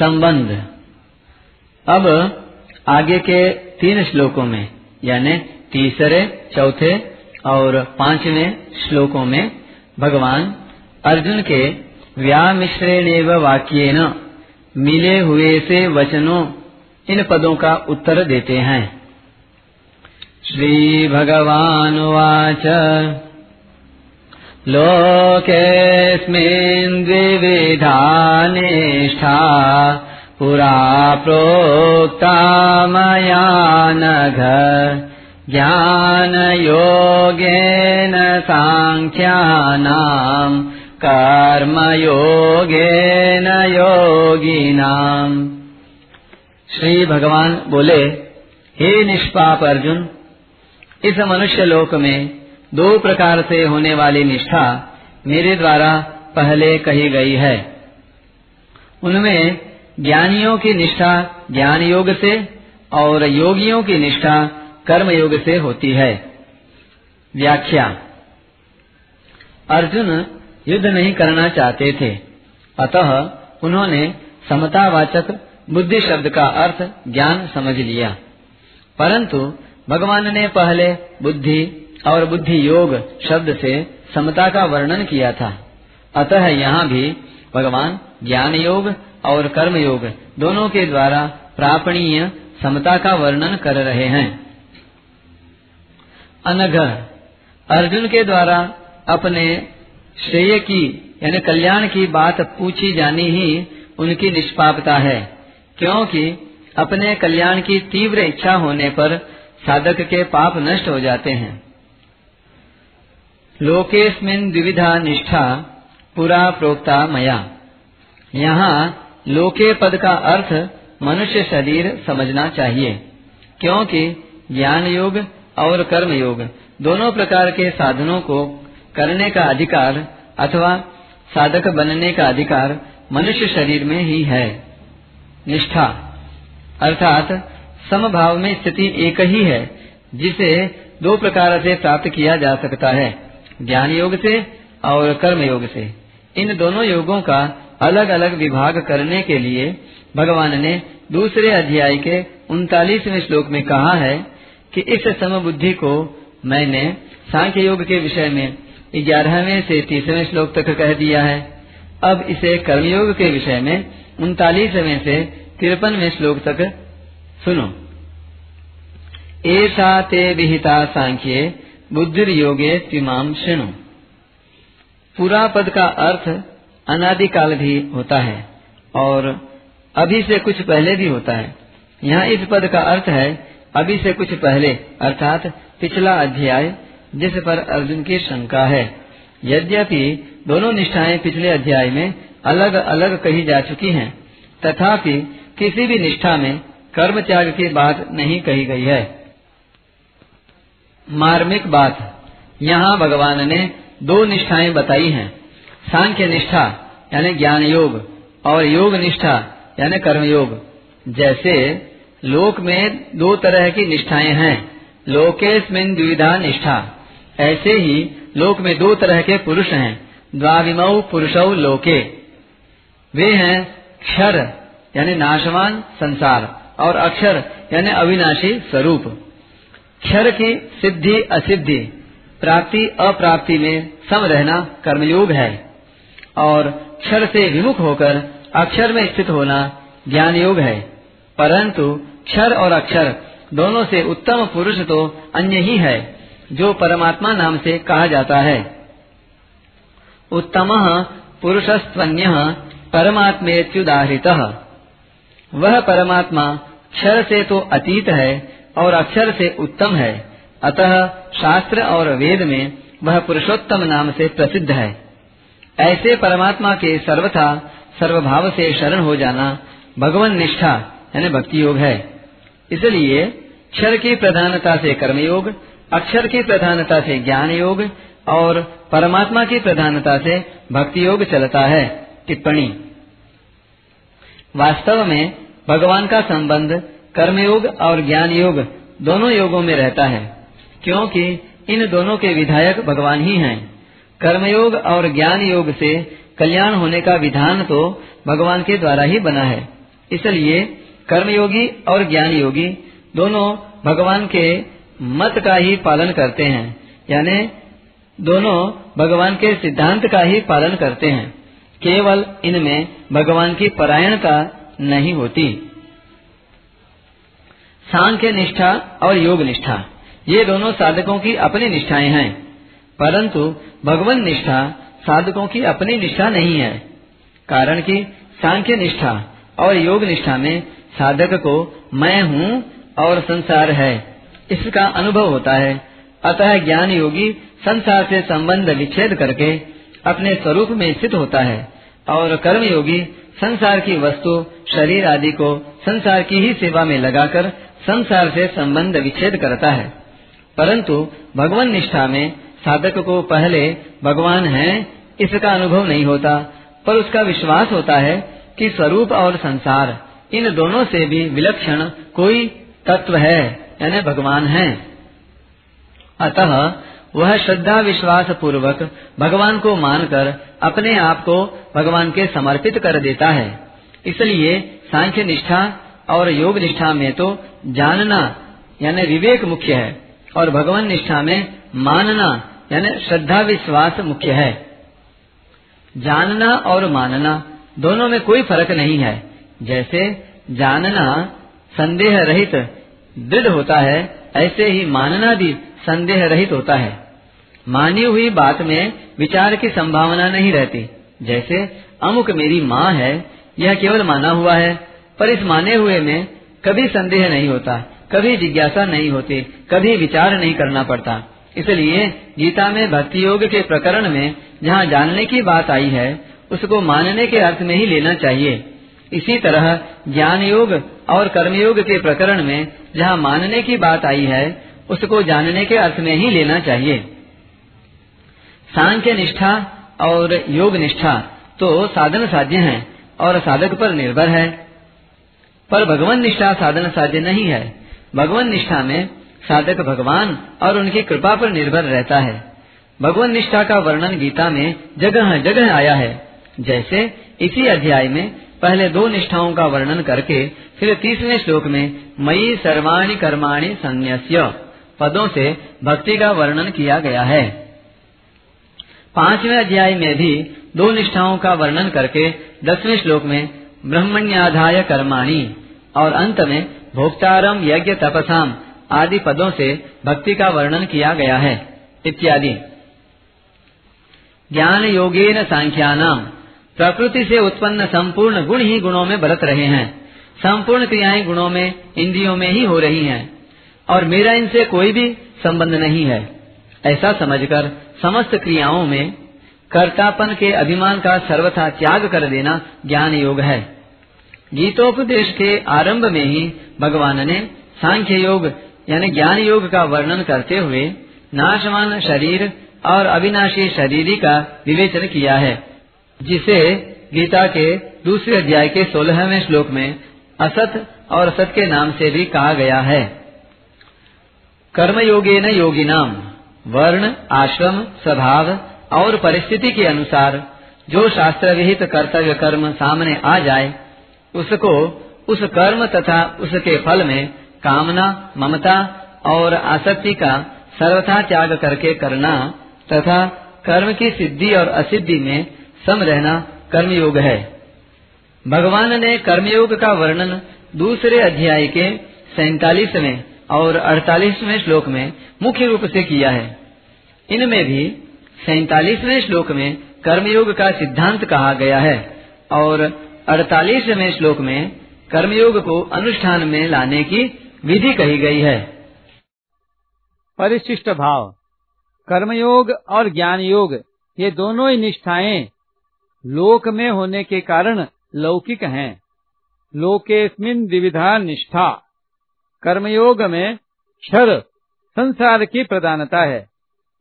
संबंध। अब आगे के तीन श्लोकों में, यानी तीसरे, चौथे और पाँचवें श्लोकों में भगवान अर्जुन के व्यामिश्रेण वाक्य न मिले हुए से वचनों, इन पदों का उत्तर देते हैं। श्री भगवान वाच लोकेऽस्मिन् द्विविधा निष्ठा पुरा प्रोक्ता मया नघ। ज्ञानयोगेन साङ्ख्यानाम् कर्मयोगेन योगिनाम् श्री भगवान बोले हे निष्पाप अर्जुन इस मनुष्य लोक में दो प्रकार से होने वाली निष्ठा मेरे द्वारा पहले कही गई है। उनमें ज्ञानियों की निष्ठा ज्ञान योग से और योगियों की निष्ठा कर्म योग से होती है। व्याख्या। अर्जुन युद्ध नहीं करना चाहते थे। अतः उन्होंने समतावाचक बुद्धि शब्द का अर्थ ज्ञान समझ लिया। परंतु भगवान ने पहले बुद्धि और बुद्धि योग शब्द से समता का वर्णन किया था। अतः यहाँ भी भगवान ज्ञान योग और कर्म योग दोनों के द्वारा प्रापणीय समता का वर्णन कर रहे हैं। अनघ, अर्जुन के द्वारा अपने श्रेय की, यानी कल्याण की बात पूछी जानी ही उनकी निष्पापता है, क्योंकि अपने कल्याण की तीव्र इच्छा होने पर साधक के पाप नष्ट हो जाते हैं। लोकेस्मिन द्विविधा निष्ठा पुरा प्रोक्ता मया। यहाँ लोके पद का अर्थ मनुष्य शरीर समझना चाहिए, क्योंकि ज्ञान योग और कर्म योग दोनों प्रकार के साधनों को करने का अधिकार अथवा साधक बनने का अधिकार मनुष्य शरीर में ही है। निष्ठा, अर्थात समभाव में स्थिति एक ही है, जिसे दो प्रकार से प्राप्त किया जा सकता है। ज्ञान योग से और कर्म योग से। इन दोनों योगों का अलग अलग विभाग करने के लिए भगवान ने दूसरे अध्याय के उनतालीसवें श्लोक में कहा है कि इस समबुद्धि को मैंने सांख्य योग के विषय में ग्यारहवें से तीसवें श्लोक तक कह दिया है। अब इसे कर्मयोग के विषय में उनतालीसवें से तिरपनवें श्लोक तक सुनो। ऐसा ते विहिता सांख्ये बुद्धि योगे तिमाम श्रेणु पूरा पद का अर्थ अनादिकाल भी होता है और अभी से कुछ पहले भी होता है। यहाँ इस पद का अर्थ है अभी से कुछ पहले अर्थात पिछला अध्याय जिस पर अर्जुन की शंका है। यद्यपि दोनों निष्ठाएँ पिछले अध्याय में अलग अलग कही जा चुकी हैं, तथापि किसी भी निष्ठा में कर्म त्याग की बात नहीं कही गई है। मार्मिक बात यहाँ भगवान ने दो निष्ठाएँ बताई हैं। सांख्य निष्ठा, यानी ज्ञान योग और योग निष्ठा, यानी कर्म योग जैसे, लोक में दो तरह की निष्ठाएँ हैं। लोकेस्मिन द्विधा निष्ठा। ऐसे ही, लोक में दो तरह के पुरुष हैं। द्वाविमऊ पुरुषौ लोके। वे हैं क्षर, यानी नाशवान संसार, और अक्षर, यानी अविनाशी स्वरूप। क्षर की सिद्धि असिद्धि, प्राप्ति अप्राप्ति में सम रहना कर्मयोग है। और क्षर से विमुख होकर अक्षर में स्थित होना ज्ञान योग है। परंतु क्षर और अक्षर दोनों से उत्तम पुरुष तो अन्य ही है, जो परमात्मा नाम से कहा जाता है। उत्तम पुरुषस्त्वन्य परमात्मेत्युदाहृत। वह परमात्मा क्षर से तो अतीत है और अक्षर से उत्तम है। अतः शास्त्र और वेद में वह पुरुषोत्तम नाम से प्रसिद्ध है। ऐसे परमात्मा के सर्वथा, सर्वभाव से शरण हो जाना भगवान निष्ठा, यानी भक्ति योग है। इसलिए क्षर की प्रधानता से कर्मयोग, अक्षर की प्रधानता से ज्ञान योग और परमात्मा की प्रधानता से भक्ति योग चलता है। टिप्पणी। वास्तव में भगवान का संबंध कर्मयोग और ज्ञान योग दोनों योगों में रहता है, क्योंकि इन दोनों के विधायक भगवान ही हैं। कर्मयोग और ज्ञान योग से कल्याण होने का विधान तो भगवान के द्वारा ही बना है। इसलिए कर्मयोगी और ज्ञान योगी दोनों भगवान के मत का ही पालन करते हैं, यानी दोनों भगवान के सिद्धांत का ही पालन करते हैं। केवल इनमें भगवान की परायणता नहीं होती। सांख्य निष्ठा और योग निष्ठा। ये दोनों साधकों की अपनी निष्ठाएँ हैं। परंतु भगवान निष्ठा साधकों की अपनी निष्ठा नहीं है। कारण कि सांख्य निष्ठा और योग निष्ठा में साधक को मैं हूँ और संसार है। इसका अनुभव होता है। अतः ज्ञान योगी संसार से संबंध विच्छेद करके अपने स्वरूप में स्थित होता है और कर्म योगी संसार की वस्तु, शरीर आदि को संसार की ही सेवा में लगाकर संसार से संबंध विच्छेद करता है। परंतु भगवान निष्ठा में साधक को पहले भगवान है, इसका अनुभव नहीं होता, पर उसका विश्वास होता है कि स्वरूप और संसार, इन दोनों से भी विलक्षण कोई तत्व है, यानी भगवान है। अतः वह श्रद्धा विश्वास पूर्वक भगवान को मानकर अपने आप को भगवान के समर्पित कर देता है। इसलिए सांख्य निष्ठा और योग निष्ठा में तो जानना, यानी विवेक मुख्य है, और भगवान निष्ठा में मानना, यानी श्रद्धा विश्वास मुख्य है। जानना और मानना दोनों में कोई फ़र्क नहीं है। जैसे जानना संदेह रहित दृढ़ होता है, ऐसे ही मानना भी संदेह रहित होता है। मानी हुई बात में विचार की संभावना नहीं रहती। जैसे, अमुक मेरी माँ है, यह केवल माना हुआ है पर इस माने हुए में कभी संदेह नहीं होता, कभी जिज्ञासा नहीं होती, कभी विचार नहीं करना पड़ता। इसलिए गीता में भक्ति योग के प्रकरण में जहाँ जानने की बात आई है, उसको मानने के अर्थ में ही लेना चाहिए। इसी तरह ज्ञान योग और कर्मयोग के प्रकरण में जहाँ मानने की बात आई है, उसको जानने के अर्थ में ही लेना चाहिए। सांख्य निष्ठा और योग निष्ठा तो साधन साध्य है और साधक पर निर्भर है। पर भगवान निष्ठा साधन साध्य नहीं है। भगवान निष्ठा में साधक भगवान और उनकी कृपा पर निर्भर रहता है। भगवान निष्ठा का वर्णन गीता में जगह जगह आया है। जैसे इसी अध्याय में पहले दो निष्ठाओं का वर्णन करके फिर तीसरे श्लोक में मई सर्वाणी कर्माणी संन्यास्य पदों से भक्ति का वर्णन किया गया है। पाँचवें अध्याय में भी दो निष्ठाओं का वर्णन करके दसवें श्लोक में ब्रह्मण्याधाय कर्माणी, और अंत में भोक्तारम यज्ञ तपसाम आदि पदों से भक्ति का वर्णन किया गया है, इत्यादि। ज्ञान योगेन सांख्यानाम प्रकृति से उत्पन्न संपूर्ण गुण ही गुणों में बरत रहे हैं, संपूर्ण क्रियाएँ गुणों में, इंद्रियों में ही हो रही हैं, और मेरा इनसे कोई भी संबंध नहीं है। ऐसा समझकर समस्त क्रियाओं में कर्तापन के अभिमान का सर्वथा त्याग कर देना ज्ञान योग है। गीतोपदेश के आरंभ में ही भगवान ने सांख्य योग यानी ज्ञान योग का वर्णन करते हुए नाशवान शरीर और अविनाशी शरीर का विवेचन किया है, जिसे गीता के दूसरे अध्याय के सोलहवें श्लोक में असत और असत के नाम से भी कहा गया है। कर्मयोगे न योगी नाम वर्ण, आश्रम, स्वभाव और परिस्थिति के अनुसार जो शास्त्र विहित कर्तव्य कर्म सामने आ जाए उसको उस कर्म तथा उसके फल में कामना, ममता और आसक्ति का सर्वथा त्याग करके करना तथा कर्म की सिद्धि और असिद्धि में सम रहना कर्मयोग है। भगवान ने कर्मयोग का वर्णन दूसरे अध्याय के सैतालीसवें और अड़तालीसवें श्लोक में मुख्य रूप से किया है। इनमें भी सैतालीसवें श्लोक में कर्मयोग का सिद्धांत कहा गया है और अड़तालीसवें श्लोक में कर्मयोग को अनुष्ठान में लाने की विधि कही गई है। परिशिष्ट भाव। कर्मयोग और ज्ञान योग ये दोनों ही निष्ठाएँ लोक में होने के कारण लौकिक हैं। लोकेस्मिन द्विविधा निष्ठा। कर्मयोग में क्षर संसार की प्रधानता है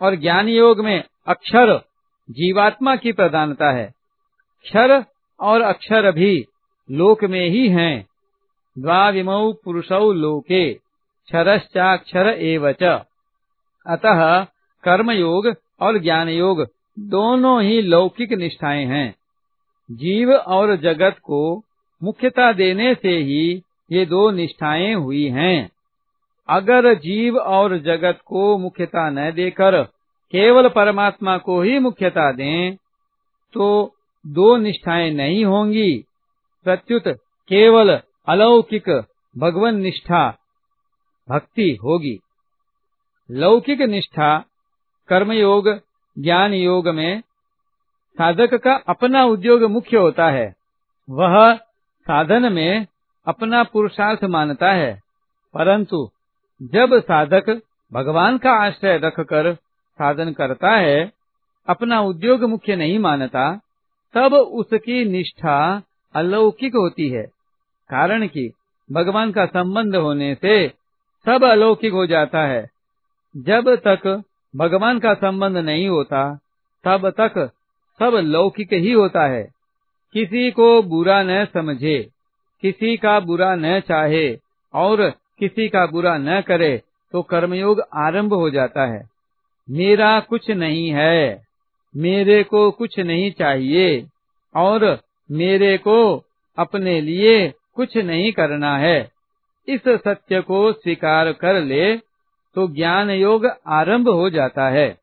और ज्ञान योग में अक्षर जीवात्मा की प्रधानता है। क्षर और अक्षर भी लोक में ही हैं। द्वाविमौ पुरुषौ लोके, क्षरश्चाक्षर एवच अतः कर्मयोग और ज्ञान योग दोनों ही लौकिक निष्ठाएँ हैं। जीव और जगत को मुख्यता देने से ही ये दो निष्ठाएँ हुई हैं। अगर जीव और जगत को मुख्यता न देकर केवल परमात्मा को ही मुख्यता दें तो दो निष्ठाएँ नहीं होंगी। प्रत्युत केवल अलौकिक भगवन निष्ठा भक्ति होगी। लौकिक निष्ठा कर्मयोग ज्ञान योग में साधक का अपना उद्योग मुख्य होता है। वह साधन में अपना पुरुषार्थ मानता है। परंतु जब साधक भगवान का आश्रय रखकर साधन करता है, अपना उद्योग मुख्य नहीं मानता तब उसकी निष्ठा अलौकिक होती है, कारण कि भगवान का संबंध होने से सब अलौकिक हो जाता है। जब तक भगवान का संबंध नहीं होता, तब तक सब लौकिक ही होता है। किसी को बुरा न समझे, किसी का बुरा न चाहे और किसी का बुरा न करे तो कर्मयोग आरंभ हो जाता है। मेरा कुछ नहीं है। मेरे को कुछ नहीं चाहिए और मेरे को अपने लिए कुछ नहीं करना है। इस सत्य को स्वीकार कर ले तो ज्ञान योग आरंभ हो जाता है।